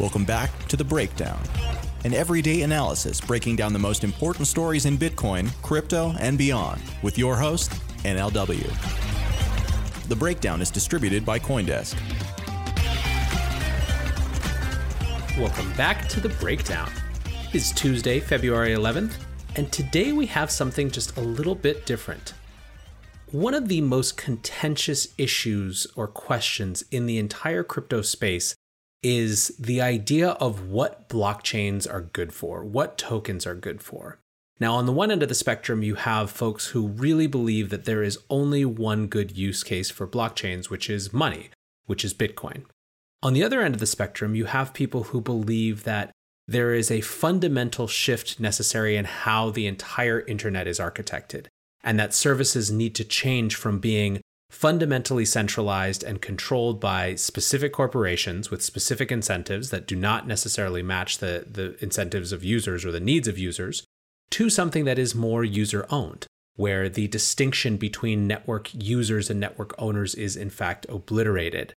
Welcome back to The Breakdown, an everyday analysis breaking down the most important stories in Bitcoin, crypto, and beyond with your host, NLW. The Breakdown is distributed by Coindesk. Welcome back to the breakdown. It's Tuesday, February 11th, and today we have something just a little bit different. One of the most contentious issues or questions in the entire crypto space is the idea of what blockchains are good for, what tokens are good for. Now, on the one end of the spectrum, you have folks who really believe that there is only one good use case for blockchains, which is money, which is Bitcoin. On the other end of the spectrum, you have people who believe that there is a fundamental shift necessary in how the entire internet is architected, and that services need to change from being fundamentally centralized and controlled by specific corporations with specific incentives that do not necessarily match the, the incentives of users or the needs of users to something that is more user owned, where the distinction between network users and network owners is in fact obliterated.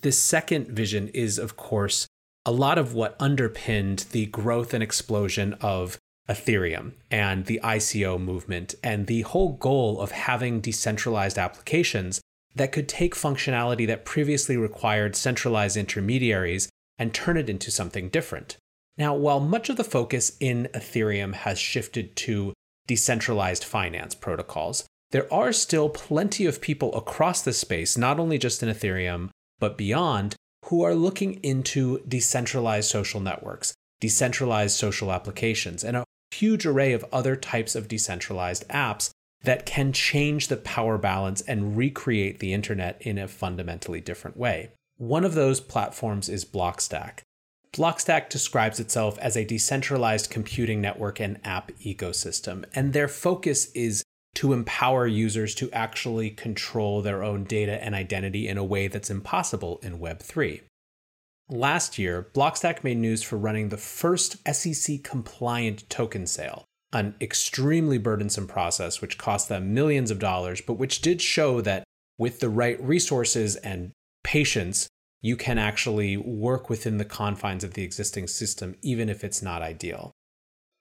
This second vision is, of course, a lot of what underpinned the growth and explosion of Ethereum and the ICO movement and the whole goal of having decentralized applications that could take functionality that previously required centralized intermediaries and turn it into something different. Now, while much of the focus in Ethereum has shifted to decentralized finance protocols, there are still plenty of people across the space, not only just in Ethereum, but beyond, who are looking into decentralized social networks, decentralized social applications, and a huge array of other types of decentralized apps that can change the power balance and recreate the internet in a fundamentally different way. One of those platforms is Blockstack. Blockstack describes itself as a decentralized computing network and app ecosystem, and their focus is to empower users to actually control their own data and identity in a way that's impossible in Web3. Last year, Blockstack made news for running the first SEC compliant token sale, an extremely burdensome process which cost them millions of dollars, but which did show that with the right resources and patience, you can actually work within the confines of the existing system, even if it's not ideal.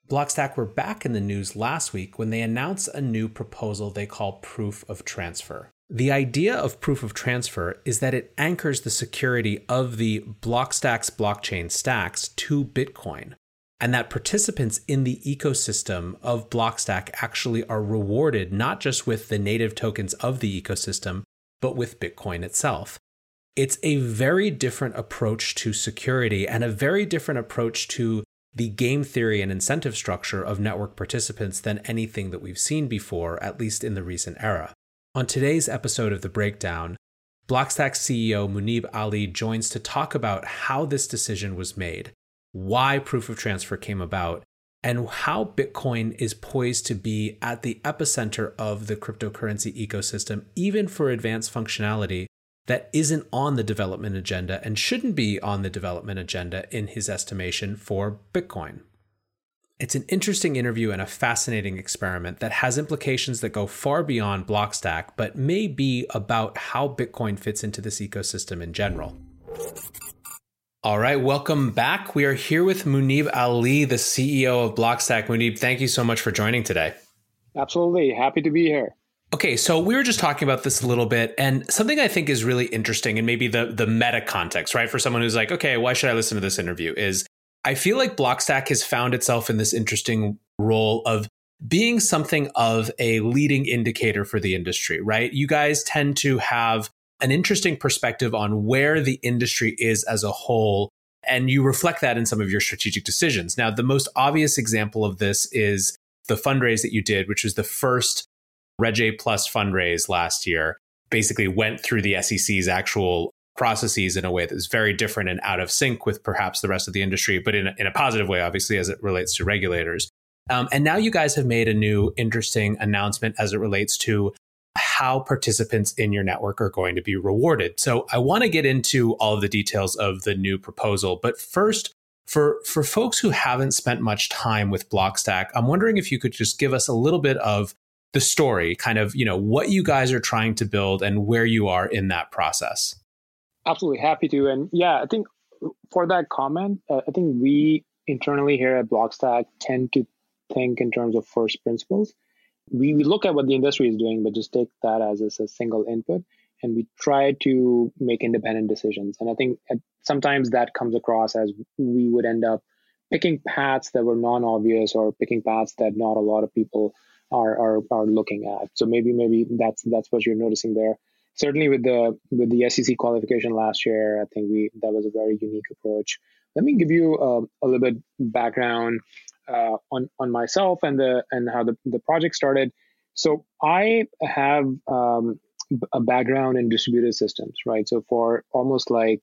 Blockstack were back in the news last week when they announced a new proposal they call proof of transfer. The idea of proof of transfer is that it anchors the security of the Blockstack's blockchain stacks to Bitcoin, and that participants in the ecosystem of Blockstack actually are rewarded not just with the native tokens of the ecosystem, but with Bitcoin itself. It's a very different approach to security and a very different approach to the game theory and incentive structure of network participants than anything that we've seen before, at least in the recent era. On today's episode of The Breakdown, Blockstack CEO Muneeb Ali joins to talk about how this decision was made, why proof of transfer came about, and how Bitcoin is poised to be at the epicenter of the cryptocurrency ecosystem, even for advanced functionality that isn't on the development agenda and shouldn't be on the development agenda in his estimation for Bitcoin. It's an interesting interview and a fascinating experiment that has implications that go far beyond Blockstack, but may be about how Bitcoin fits into this ecosystem in general. All right, welcome back. We are here with Muneeb Ali, the CEO of Blockstack. Muneeb, thank you so much for joining today. Absolutely. Happy to be here. Okay, so we were just talking about this a little bit, and something I think is really interesting, and maybe the the meta context, right, for someone who's like, okay, why should I listen to this interview? Is I feel like Blockstack has found itself in this interesting role of being something of a leading indicator for the industry, right? You guys tend to have an interesting perspective on where the industry is as a whole, and you reflect that in some of your strategic decisions. Now, the most obvious example of this is the fundraise that you did, which was the first Reg A Plus fundraise last year basically went through the SEC's actual processes in a way that's very different and out of sync with perhaps the rest of the industry, but in a, in a positive way, obviously, as it relates to regulators. Um, and now you guys have made a new interesting announcement as it relates to how participants in your network are going to be rewarded. So I want to get into all of the details of the new proposal, but first, for for folks who haven't spent much time with Blockstack, I'm wondering if you could just give us a little bit of the story, kind of, you know, what you guys are trying to build and where you are in that process. Absolutely happy to. And yeah, I think for that comment, uh, I think we internally here at Blockstack tend to think in terms of first principles. We, we look at what the industry is doing, but just take that as, a single input and we try to make independent decisions. And I think sometimes that comes across as we would end up picking paths that were non obvious or picking paths that not a lot of people are, are are looking at. So maybe maybe that's that's what you're noticing there. Certainly with the with the SEC qualification last year, I think we that was a very unique approach. Let me give you a, a little bit background uh, on on myself and the and how the, the project started. So I have um, a background in distributed systems, right? So for almost like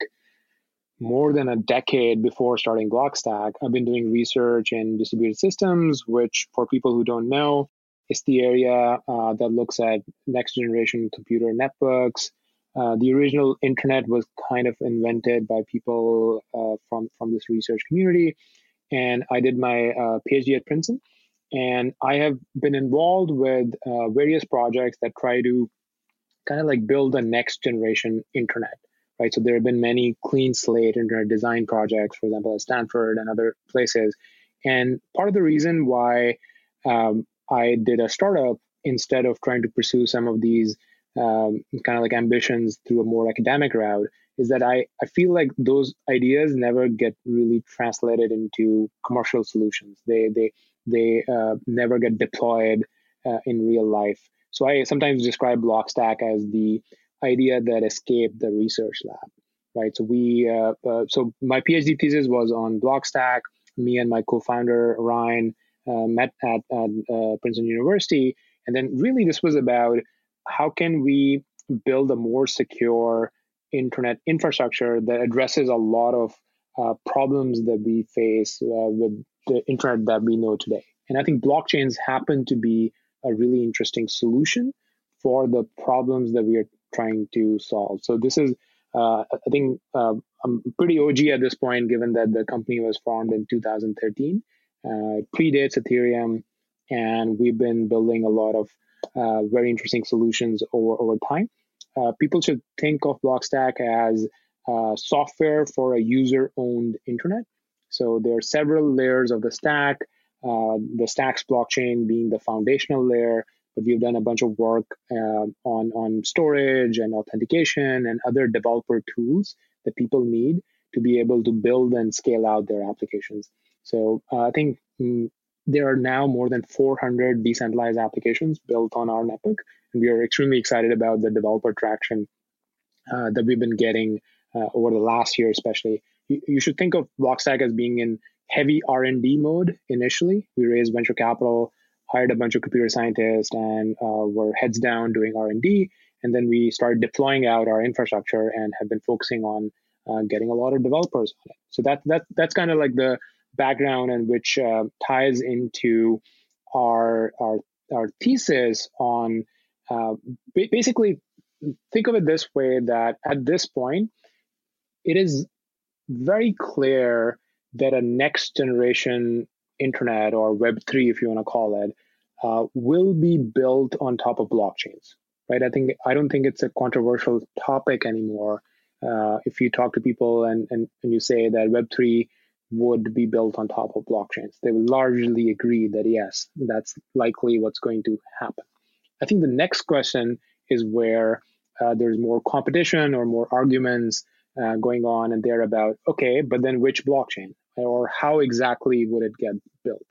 more than a decade before starting Blockstack, I've been doing research in distributed systems, which for people who don't know, it's the area uh, that looks at next generation computer networks. Uh, the original internet was kind of invented by people uh, from from this research community, and I did my uh, PhD at Princeton, and I have been involved with uh, various projects that try to kind of like build a next generation internet. Right, so there have been many clean slate internet design projects, for example, at Stanford and other places. And part of the reason why um, I did a startup instead of trying to pursue some of these um, kind of like ambitions through a more academic route is that I, I feel like those ideas never get really translated into commercial solutions. They they they uh, never get deployed uh, in real life. So I sometimes describe Blockstack as the idea that escaped the research lab, right? So we uh, uh so my PhD thesis was on Blockstack. Me and my co-founder Ryan met at, at uh, Princeton University. And then really this was about how can we build a more secure internet infrastructure that addresses a lot of uh, problems that we face uh, with the internet that we know today. And I think blockchains happen to be a really interesting solution for the problems that we are trying to solve. So this is, uh, I think, uh, I'm pretty OG at this point, given that the company was formed in 2013 uh, predates Ethereum, and we've been building a lot of uh, very interesting solutions over over time. Uh, people should think of Blockstack as uh, software for a user-owned internet. So there are several layers of the stack. Uh, the Stacks blockchain being the foundational layer, but we've done a bunch of work uh, on on storage and authentication and other developer tools that people need to be able to build and scale out their applications. So uh, I think mm, there are now more than 400 decentralized applications built on our network, and we are extremely excited about the developer traction uh, that we've been getting uh, over the last year, especially. You, you, should think of Blockstack as being in heavy R&D mode initially. We raised venture capital, hired a bunch of computer scientists, and uh, were heads down doing R&D. And then we started deploying out our infrastructure and have been focusing on uh, getting a lot of developers on it. So that that that's kind of like the background and which uh, ties into our our our thesis on uh, basically think of it this way that at this point it is very clear that a next generation internet or web3 if you want to call it uh, will be built on top of blockchains right? I think i don't think it's a controversial topic anymore. Uh, if you talk to people and, and, and you say that web3 would be built on top of blockchains. They largely agree that yes, that's likely what's going to happen. I think the next question is where uh, there's more competition or more arguments uh, going on, and they're about okay, but then which blockchain or how exactly would it get built?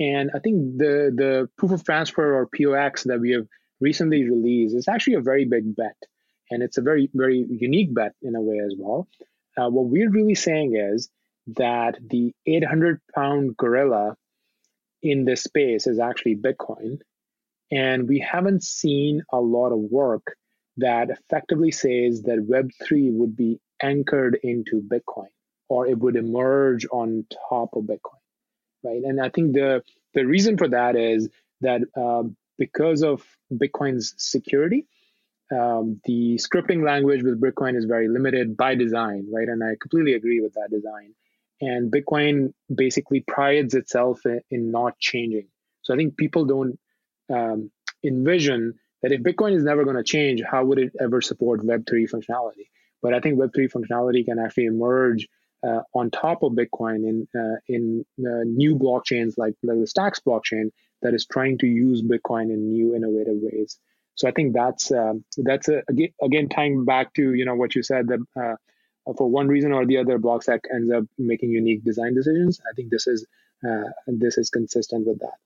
And I think the the proof of transfer or POX that we have recently released is actually a very big bet, and it's a very very unique bet in a way as well. Uh, what we're really saying is that the 800 pound gorilla in this space is actually Bitcoin, and we haven't seen a lot of work that effectively says that Web3 would be anchored into Bitcoin or it would emerge on top of Bitcoin, right? And I think the the reason for that is that uh, because of Bitcoin's security, um, the scripting language with Bitcoin is very limited by design, right? And I completely agree with that design. And Bitcoin basically prides itself in, not changing. So I think people don't um, envision that if Bitcoin is never going to change, how would it ever support Web3 functionality? But I think Web3 functionality can actually emerge uh, on top of Bitcoin in uh, in uh, new blockchains like the Stacks blockchain that is trying to use Bitcoin in new innovative ways. So I think that's um, that's a, again, again tying back to you know what you said that uh, for one reason or the other, Blockstack ends up making unique design decisions. I think this is uh, this is consistent with that.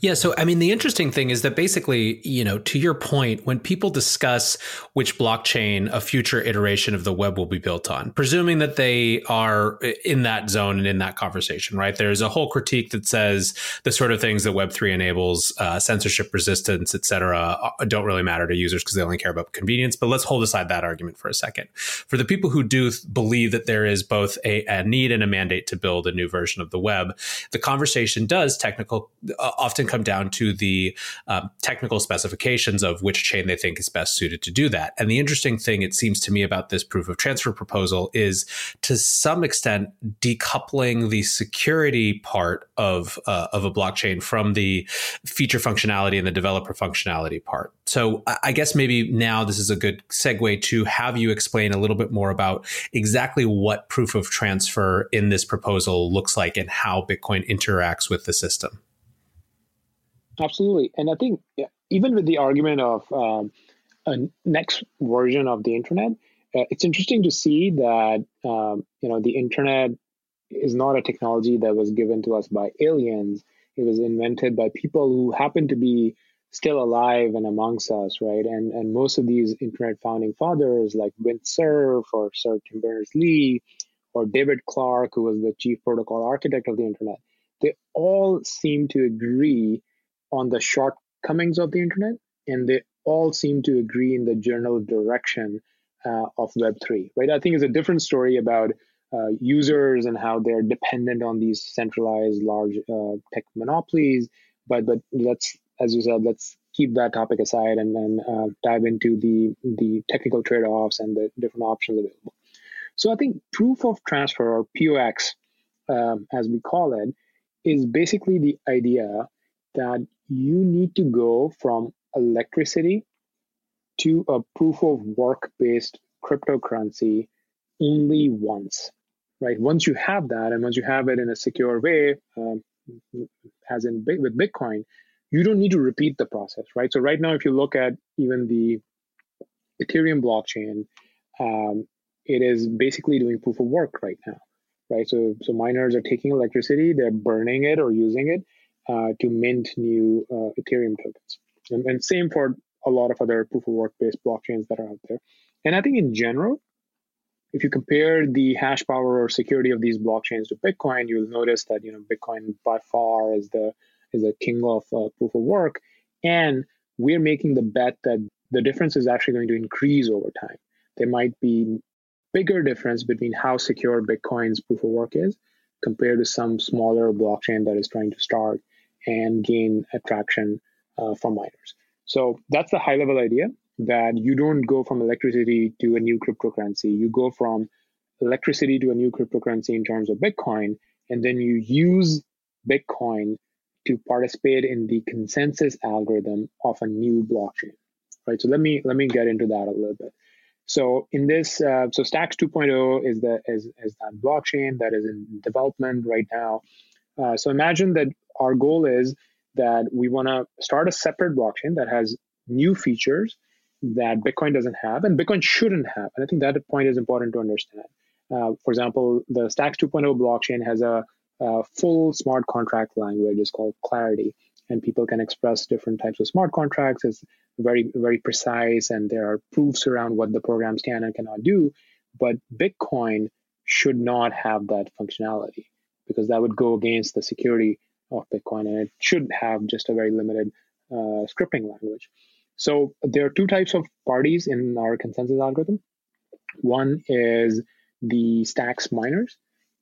Yeah. So, I mean, the interesting thing is that basically, you know, to your point, when people discuss which blockchain a future iteration of the web will be built on, presuming that they are in that zone and in that conversation, right? There's a whole critique that says the sort of things that Web3 enables, uh, censorship resistance, et cetera, uh, don't really matter to users because they only care about convenience. But let's hold aside that argument for a second. For the people who do believe that there is both a, a need and a mandate to build a new version of the web, the conversation does technical uh, often come down to the um, technical specifications of which chain they think is best suited to do that. And the interesting thing, it seems to me, about this proof of transfer proposal is to some extent decoupling the security part of uh, of a blockchain from the feature functionality and the developer functionality part. So I guess maybe now this is a good segue to have you explain a little bit more about exactly what proof of transfer in this proposal looks like and how Bitcoin interacts with the system. Absolutely. And I think even with the argument of um, a next version of the internet, uh, it's interesting to see that um, you know the internet is not a technology that was given to us by aliens. It was invented by people who happen to be still alive and amongst us, right? And and most of these internet founding fathers, like Vint Cerf or Sir Tim Berners-Lee, or David Clark, who was the chief protocol architect of the internet, they all seem to agree on the shortcomings of the internet, and they all seem to agree in the general direction uh, of Web3, right? I think it's a different story about uh, users and how they're dependent on these centralized large uh, tech monopolies. But but let's, as you said, let's keep that topic aside and then uh, dive into the the technical trade-offs and the different options available. So I think proof of transfer or POX, um, as we call it, is basically the idea that you need to go from electricity to a proof of work based cryptocurrency only once, right? Once you have that, and once you have it in a secure way, um, as in with Bitcoin, you don't need to repeat the process, right? So right now, if you look at even the Ethereum blockchain, um, it is basically doing proof of work right now, right? So so miners are taking electricity, they're burning it or using it, uh, to mint new uh, Ethereum tokens. And, and, same for a lot of other proof of work based blockchains that are out there. And I think in general, if you compare the hash power or security of these blockchains to Bitcoin, you'll notice that you know Bitcoin by far is the is a king of uh, proof of work, and we're making the bet that the difference is actually going to increase over time. There might be bigger difference between how secure Bitcoin's proof of work is compared to some smaller blockchain that is trying to start and gain attraction uh, from miners. So that's the high level idea that you don't go from electricity to a new cryptocurrency. You go from electricity to a new cryptocurrency in terms of Bitcoin, and then you use Bitcoin to participate in the consensus algorithm of a new blockchain. Right. So let me let me get into that a little bit. So in this, uh, so Stacks 2.0 is the is, is that blockchain that is in development right now. Uh, so imagine that our goal is that we want to start a separate blockchain that has new features that Bitcoin doesn't have and Bitcoin shouldn't have. And I think that point is important to understand. Uh, for example, the Stacks 2.0 blockchain has a, a, full smart contract language. It's called Clarity, and people can express different types of smart contracts. It's very, very precise, and there are proofs around what the programs can and cannot do. But Bitcoin should not have that functionality because that would go against the security of Bitcoin, and it should have just a very limited uh, scripting language. So there are two types of parties in our consensus algorithm. One is the Stacks miners,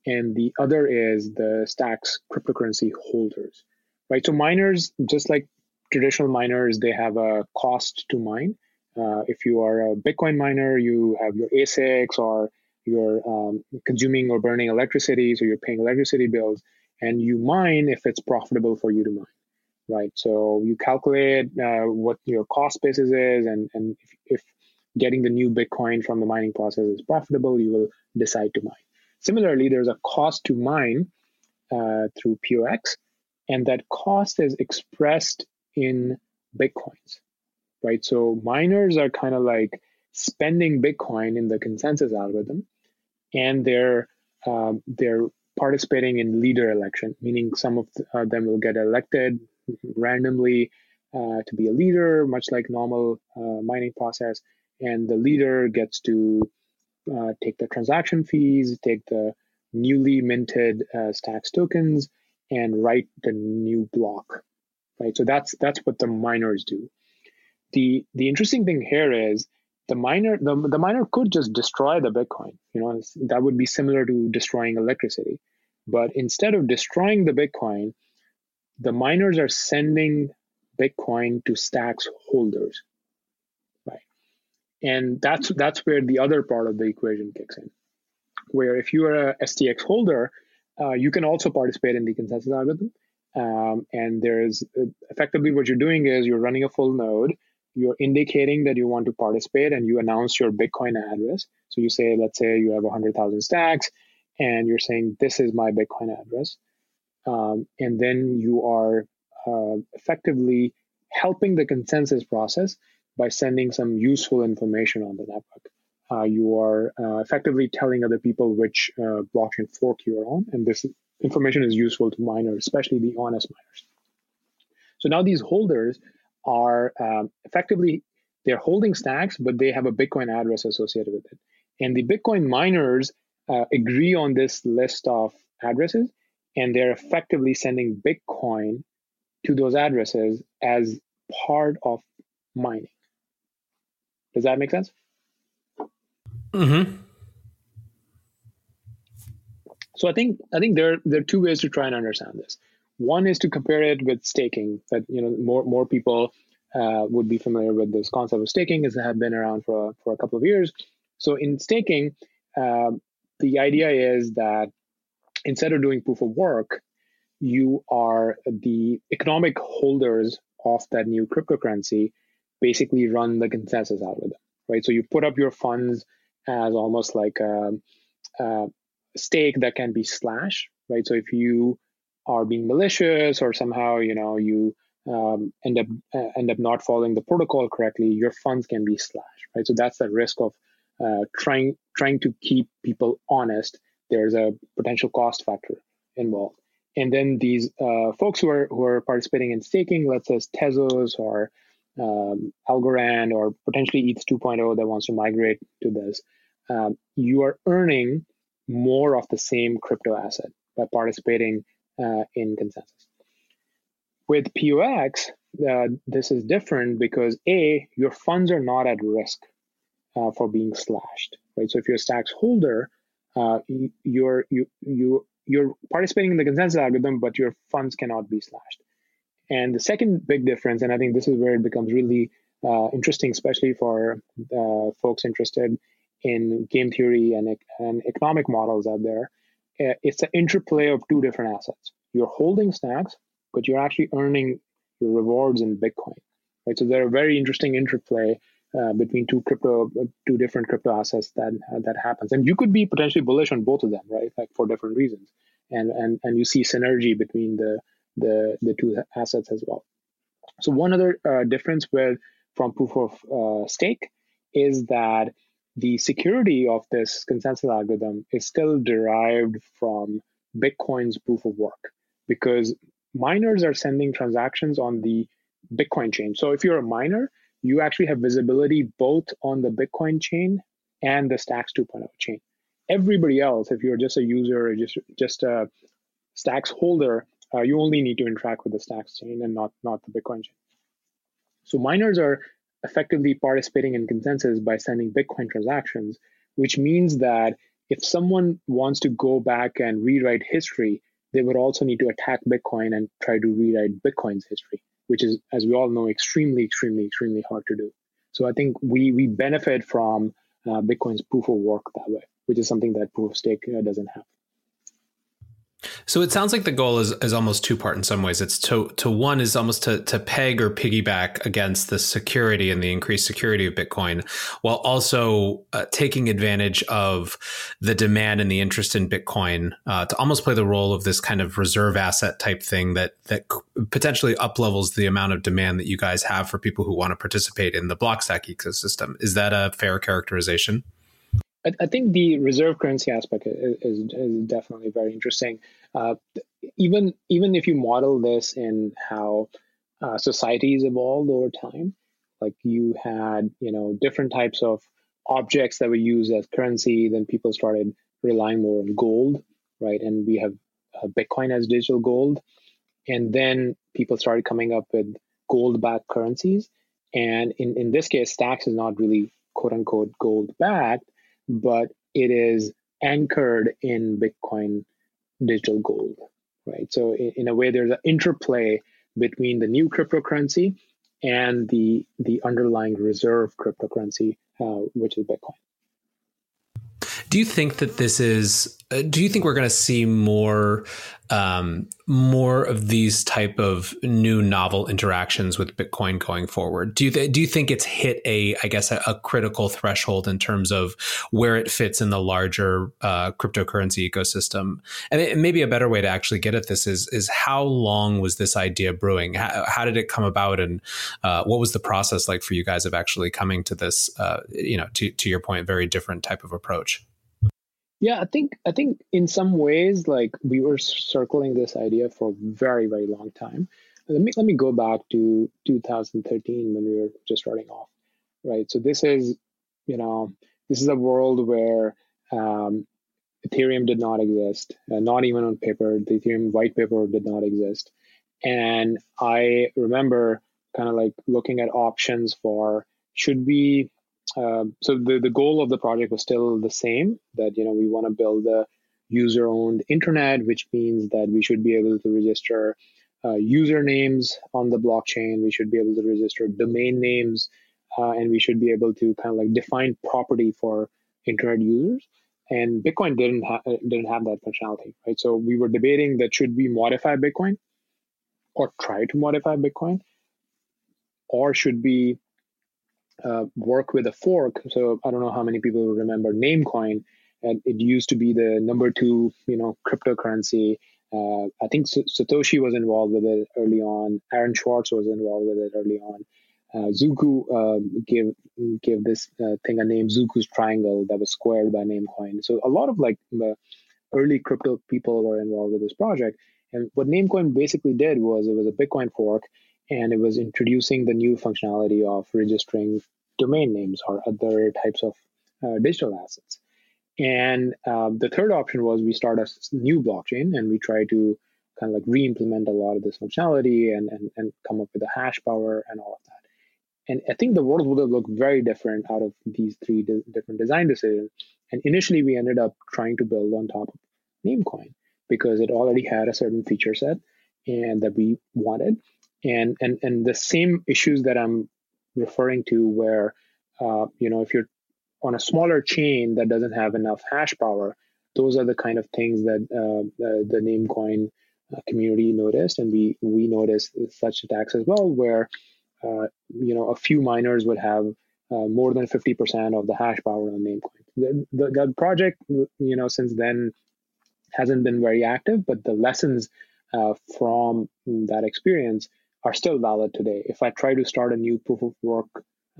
and the other is the Stacks cryptocurrency holders. Right. So miners, just like traditional miners, they have a cost to mine. Uh, if you are a Bitcoin miner, you have your ASICs or you're um, consuming or burning electricity, so you're paying electricity bills, and you mine if it's profitable for you to mine, right? So you calculate uh, what your cost basis is, and and if, if getting the new Bitcoin from the mining process is profitable, you will decide to mine. Similarly, there's a cost to mine uh, through POX, and that cost is expressed in Bitcoins, right? So miners are kind of like spending Bitcoin in the consensus algorithm, and they're um, they're participating in leader election, meaning some of uh, them will get elected randomly uh, to be a leader, much like normal uh, mining process, and the leader gets to uh, take the transaction fees, take the newly minted uh, Stacks tokens, and write the new block. Right. So that's that's what the miners do. The the interesting thing here is the miner the, the miner could just destroy the bitcoin you know that would be similar to destroying electricity. But instead of destroying the bitcoin the miners are sending bitcoin to stacks holders right? And that's that's where the other part of the equation kicks in where if you are a stx holder uh, you can also participate in the consensus algorithm. Um, and there's effectively what you're doing is you're running a full node you're indicating that you want to participate and you announce your Bitcoin address. So you say, let's say you have 100,000 stacks and you're saying, this is my Bitcoin address. Um, and then you are uh, effectively helping the consensus process by sending some useful information on the network. Uh, you are uh, effectively telling other people which uh, blockchain fork you're on, and this information is useful to miners, especially the honest miners. So now these holders are um, effectively they're holding stacks, but they have a Bitcoin address associated with it. And the Bitcoin miners uh, agree on this list of addresses, and they're effectively sending Bitcoin to those addresses as part of mining. Does that make sense? Mm-hmm. So I think I think there there are two ways to try and understand this. One is to compare it with staking. That you know more more people uh, would be familiar with this concept of staking, as it have been around for for a couple of years. So in staking, uh, the idea is that instead of doing proof of work, you are the economic holders of that new cryptocurrency. Basically, run the consensus algorithm, right? So you put up your funds as almost like a, a stake that can be slashed, right? So if you are being malicious or somehow you know you um, end up uh, end up not following the protocol correctly, your funds can be slashed, right? So that's the risk of uh, trying trying to keep people honest. There's a potential cost factor involved, and then these uh, folks who are who are participating in staking, let's say Tezos or um, Algorand or potentially ETH 2.0 that wants to migrate to this, um, you are earning more of the same crypto asset by participating uh, in consensus. With POX, uh, this is different because A, your funds are not at risk uh, for being slashed, right? So if you're a Stacks holder, uh, you're you you you're participating in the consensus algorithm, but your funds cannot be slashed. And the second big difference, and I think this is where it becomes really uh, interesting, especially for uh, folks interested in game theory and, and economic models out there, it's an interplay of two different assets. You're holding stacks, but you're actually earning your rewards in Bitcoin, right? So there are very interesting interplay uh, between two crypto, two different crypto assets that uh, that happens, and you could be potentially bullish on both of them, right? Like for different reasons, and and and you see synergy between the the the two assets as well. So one other uh, difference with from proof of uh, stake is that the security of this consensus algorithm is still derived from Bitcoin's proof of work because miners are sending transactions on the Bitcoin chain. So if you're a miner, you actually have visibility both on the Bitcoin chain and the Stacks 2.0 chain. Everybody else, if you're just a user or just just a Stacks holder, uh, you only need to interact with the Stacks chain and not not the Bitcoin chain. So miners are effectively participating in consensus by sending Bitcoin transactions, which means that if someone wants to go back and rewrite history, they would also need to attack Bitcoin and try to rewrite Bitcoin's history, which is, as we all know, extremely, extremely, extremely hard to do. So I think we we benefit from uh, Bitcoin's proof of work that way, which is something that proof of stake uh, doesn't have. So it sounds like the goal is, is almost two part in some ways. It's to to one is almost to to peg or piggyback against the security and the increased security of Bitcoin, while also uh, taking advantage of the demand and the interest in Bitcoin uh, to almost play the role of this kind of reserve asset type thing that that potentially uplevels the amount of demand that you guys have for people who want to participate in the Blockstack ecosystem. Is that a fair characterization? I, think the reserve currency aspect is, is, is definitely very interesting. Uh, even even if you model this in how uh, societies evolved over time, like you had you know different types of objects that were used as currency, then people started relying more on gold, right? And we have uh, Bitcoin as digital gold, and then people started coming up with gold-backed currencies. And in, in this case, Stacks is not really quote unquote gold backed, but it is anchored in Bitcoin digital gold, right? So in, in a way, there's an interplay between the new cryptocurrency and the the underlying reserve cryptocurrency, uh, which is Bitcoin. Do you think that this is? Uh, do you think we're going to see more, um, more of these type of new novel interactions with Bitcoin going forward? Do you th- do you think it's hit a, I guess, a, a, critical threshold in terms of where it fits in the larger uh, cryptocurrency ecosystem? And, it, maybe a better way to actually get at this is is how long was this idea brewing? How, how did it come about, and uh, what was the process like for you guys of actually coming to this? Uh, you know, to to your point, very different type of approach. Yeah, I think I think in some ways, like we were circling this idea for a very very long time. Let me let me go back to 2013 when we were just starting off, right? So this is, you know, this is a world where um, Ethereum did not exist, uh, not even on paper. The Ethereum white paper did not exist, and I remember kind of like looking at options for should we um, so the, the goal of the project was still the same that you know we want to build a user owned internet which means that we should be able to register uh, usernames on the blockchain we should be able to register domain names uh, and we should be able to kind of like define property for internet users. And bitcoin didn't ha- didn't have that functionality right? So we were debating that should we modify bitcoin or try to modify bitcoin or should we uh, work with a fork. So I don't know how many people remember Namecoin. And it used to be the number two, you know, cryptocurrency. Uh, I think Satoshi was involved with it early on. Aaron Swartz was involved with it early on. Uh, Zooko uh, gave gave this uh, thing a name, Zooko's Triangle, that was squared by Namecoin. So a lot of like the early crypto people were involved with this project. And what Namecoin basically did was it was a Bitcoin fork and it was introducing the new functionality of registering domain names or other types of uh, digital assets. And um, the third option was we start a new blockchain and we try to kind of like re-implement a lot of this functionality and, and, and come up with a hash power and all of that. And I think the world would have looked very different out of these three di- different design decisions. And initially, we ended up trying to build on top of Namecoin because it already had a certain feature set and that we wanted and and and the same issues that I'm referring to, where uh, you know if you're on a smaller chain that doesn't have enough hash power, those are the kind of things that uh, the, the Namecoin uh, community noticed, and we we noticed such attacks as well, where uh, you know a few miners would have uh, more than 50% of the hash power on Namecoin. The, the, the project, you know, since then hasn't been very active, but the lessons uh, from that experience are still valid today. If I try to start a new proof of work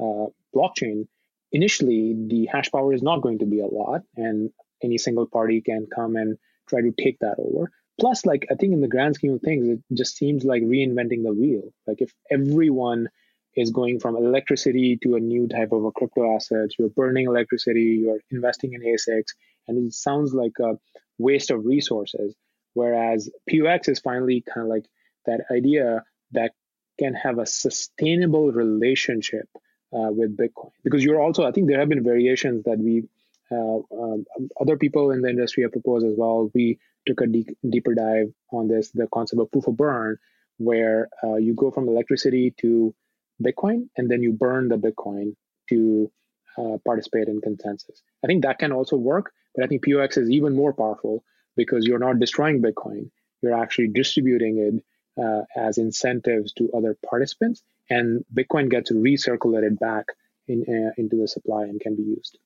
uh, blockchain, initially the hash power is not going to be a lot, and any single party can come and try to take that over. Plus, like I think in the grand scheme of things, it just seems like reinventing the wheel. Like if everyone is going from electricity to a new type of a crypto asset, you're burning electricity, you're investing in ASICs, and it sounds like a waste of resources. Whereas POX is finally kind of like that idea that can have a sustainable relationship uh, with Bitcoin. Because you're also, I think there have been variations that we, uh, um, other people in the industry have proposed as well. We took a de- deeper dive on this, the concept of proof of burn, where uh, you go from electricity to Bitcoin and then you burn the Bitcoin to uh, participate in consensus. I think that can also work, but I think POX is even more powerful because you're not destroying Bitcoin. You're actually distributing it uh, as incentives to other participants, and Bitcoin gets recirculated back in, uh, into the supply and can be used.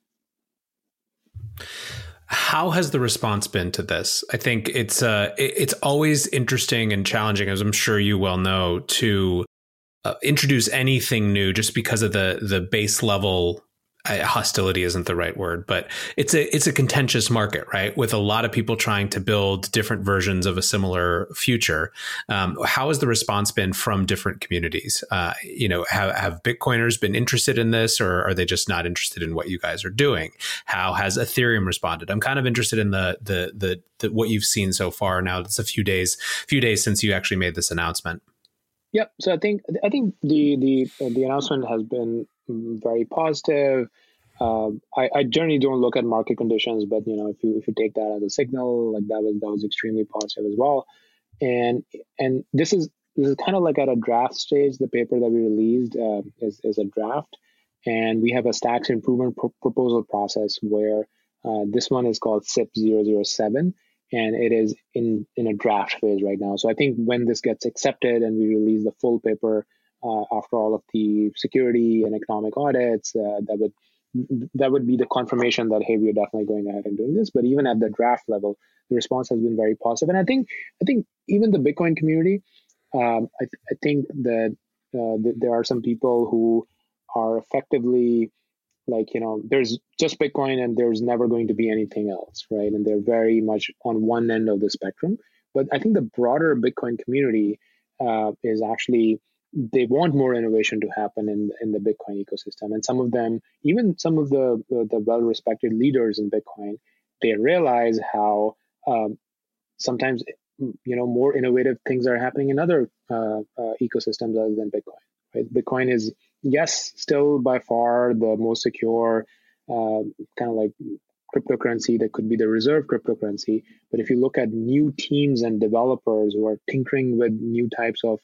How has the response been to this? I think it's uh, it's always interesting and challenging, as I'm sure you well know, to uh, introduce anything new just because of the the base level hostility isn't the right word, but it's a it's a contentious market, right? With a lot of people trying to build different versions of a similar future. Um, how has the response been from different communities? Uh, you know, have, have Bitcoiners been interested in this, or are they just not interested in what you guys are doing? How has Ethereum responded? I'm kind of interested in the the the, the what you've seen so far. Now it's a few days few days since you actually made this announcement. Yep. So I think I think the the the announcement has been very positive. Um, I, I, generally don't look at market conditions, but you know, if you if you take that as a signal, like that was that was extremely positive as well. And and this is this is kind of like at a draft stage. The paper that we released uh, is is a draft, and we have a stacks improvement pro- proposal process where uh, this one is called SIP 007 and it is in in a draft phase right now. So I think when this gets accepted and we release the full paper after all of the security and economic audits, uh, that would that would be the confirmation that hey, we're definitely going ahead and doing this. But even at the draft level, the response has been very positive, and I think I think even the Bitcoin community, um, I, th- I, think that uh, th- there are some people who are effectively like you know there's just bitcoin and there's never going to be anything else right? And they're very much on one end of the spectrum. But i think the broader bitcoin community uh, is actually they want more innovation to happen in in the bitcoin ecosystem and some of them even some of the the well respected leaders in bitcoin they realize how um, sometimes you know more innovative things are happening in other uh, uh, ecosystems other than bitcoin right bitcoin is yes, still by far the most secure uh, kind of like cryptocurrency that could be the reserve cryptocurrency. But if you look at new teams and developers who are tinkering with new types of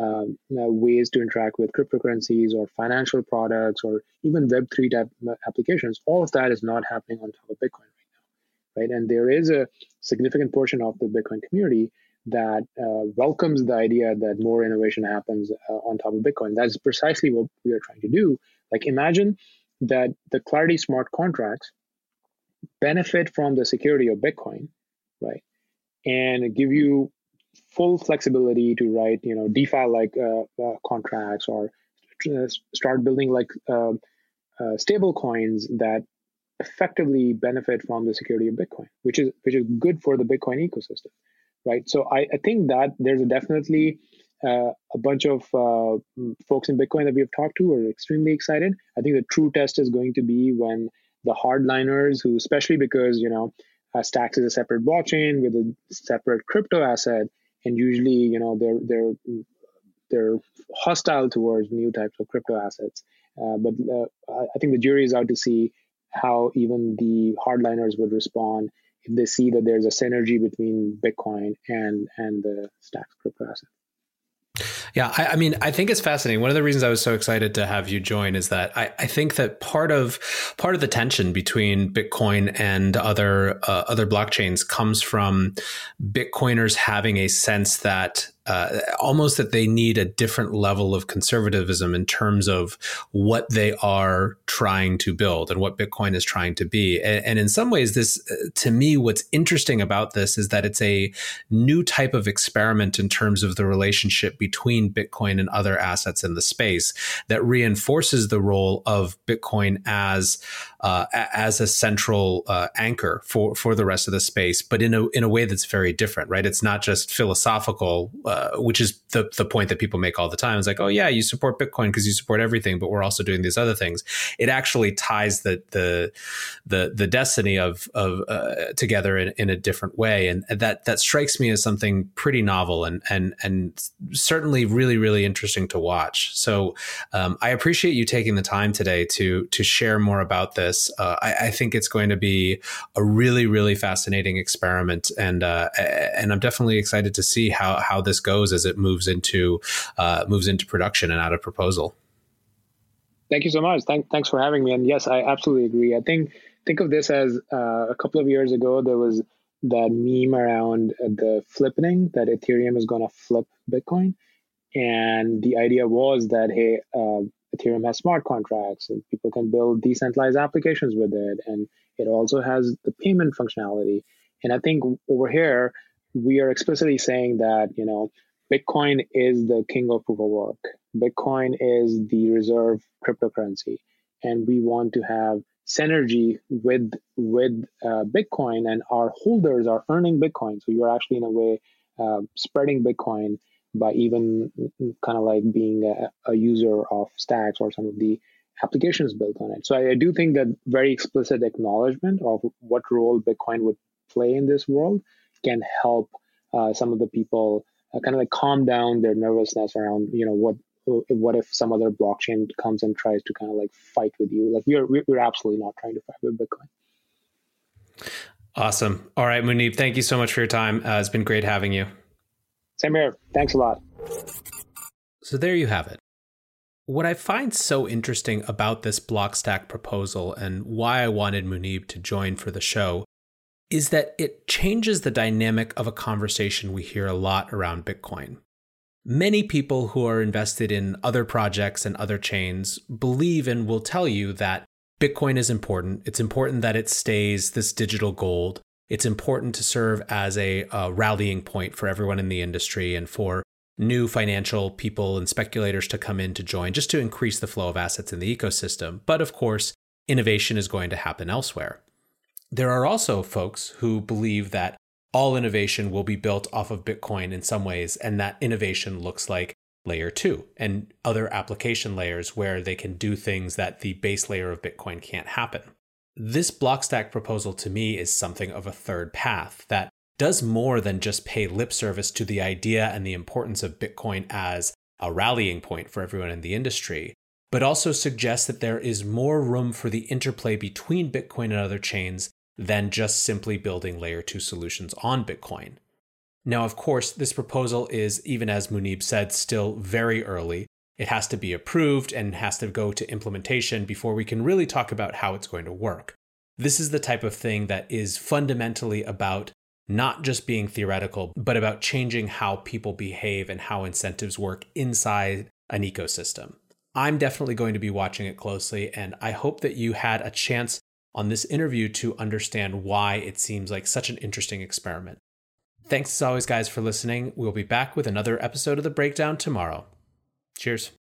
um, ways to interact with cryptocurrencies or financial products or even Web3 type applications, all of that is not happening on top of Bitcoin right now, right? And there is a significant portion of the Bitcoin community that uh, welcomes the idea that more innovation happens uh, on top of Bitcoin. That's precisely what we are trying to do. Like, imagine that the Clarity smart contracts benefit from the security of Bitcoin, right? And give you full flexibility to write, you know, DeFi like uh, uh, contracts or start building like um, uh, stable coins that effectively benefit from the security of Bitcoin, which is which is good for the Bitcoin ecosystem right? So I, I think that there's definitely uh, a bunch of uh, folks in Bitcoin that we have talked to are extremely excited. I think the true test is going to be when the hardliners, who especially because you know uh, Stacks is a separate blockchain with a separate crypto asset, and usually you know they're they're they're hostile towards new types of crypto assets. Uh, but uh, I think the jury is out to see how even the hardliners would respond if they see that there's a synergy between Bitcoin and and the Stacks crypto asset. Yeah, I, I, mean, I think it's fascinating. One of the reasons I was so excited to have you join is that I, I think that part of part of the tension between Bitcoin and other uh, other blockchains comes from Bitcoiners having a sense that uh, almost that they need a different level of conservatism in terms of what they are trying to build and what Bitcoin is trying to be. And, and in some ways, this, uh, to me, what's interesting about this is that it's a new type of experiment in terms of the relationship between Bitcoin and other assets in the space that reinforces the role of Bitcoin as uh, as a central uh, anchor for for the rest of the space, but in a in a way that's very different, right? It's not just philosophical, uh, which is the the point that people make all the time. It's like, oh yeah, you support Bitcoin because you support everything, but we're also doing these other things. It actually ties the the the the destiny of of uh, together in, in a different way, and that that strikes me as something pretty novel and and and certainly really really interesting to watch. So um, I appreciate you taking the time today to to share more about this this. Uh, I, I, think it's going to be a really, really fascinating experiment, and uh, and I'm definitely excited to see how how this goes as it moves into uh, moves into production and out of proposal. Thank you so much. Thank, thanks for having me. And yes, I absolutely agree. I think think of this as uh, a couple of years ago there was that meme around the flipping that Ethereum is going to flip Bitcoin. And the idea was that, hey, uh, Ethereum has smart contracts and people can build decentralized applications with it. And it also has the payment functionality. And I think over here, we are explicitly saying that, you know, Bitcoin is the king of proof of work. Bitcoin is the reserve cryptocurrency. And we want to have synergy with with uh, Bitcoin and our holders are earning Bitcoin. So you're actually in a way uh, spreading Bitcoin by even kind of like being a, a, user of stacks or some of the applications built on it. So I, I, do think that very explicit acknowledgement of what role Bitcoin would play in this world can help uh, some of the people uh, kind of like calm down their nervousness around, you know, what what if some other blockchain comes and tries to kind of like fight with you? Like we're we're absolutely not trying to fight with Bitcoin. Awesome. All right, Muneeb, thank you so much for your time. Uh, it's been great having you. Same here. Thanks a lot. So there you have it. What I find so interesting about this Blockstack proposal and why I wanted Muneeb to join for the show is that it changes the dynamic of a conversation we hear a lot around Bitcoin. Many people who are invested in other projects and other chains believe and will tell you that Bitcoin is important. It's important that it stays this digital gold it's important to serve as a, a rallying point for everyone in the industry and for new financial people and speculators to come in to join just to increase the flow of assets in the ecosystem. But of course, innovation is going to happen elsewhere. There are also folks who believe that all innovation will be built off of Bitcoin in some ways, and that innovation looks like layer two and other application layers where they can do things that the base layer of Bitcoin can't happen. This Blockstack proposal to me is something of a third path that does more than just pay lip service to the idea and the importance of Bitcoin as a rallying point for everyone in the industry, but also suggests that there is more room for the interplay between Bitcoin and other chains than just simply building layer 2 solutions on Bitcoin. Now, of course, this proposal is, even as Muneeb said, still very early, it has to be approved and has to go to implementation before we can really talk about how it's going to work. This is the type of thing that is fundamentally about not just being theoretical, but about changing how people behave and how incentives work inside an ecosystem. I'm definitely going to be watching it closely, and I hope that you had a chance on this interview to understand why it seems like such an interesting experiment. Thanks as always, guys, for listening. We'll be back with another episode of The Breakdown tomorrow. Cheers.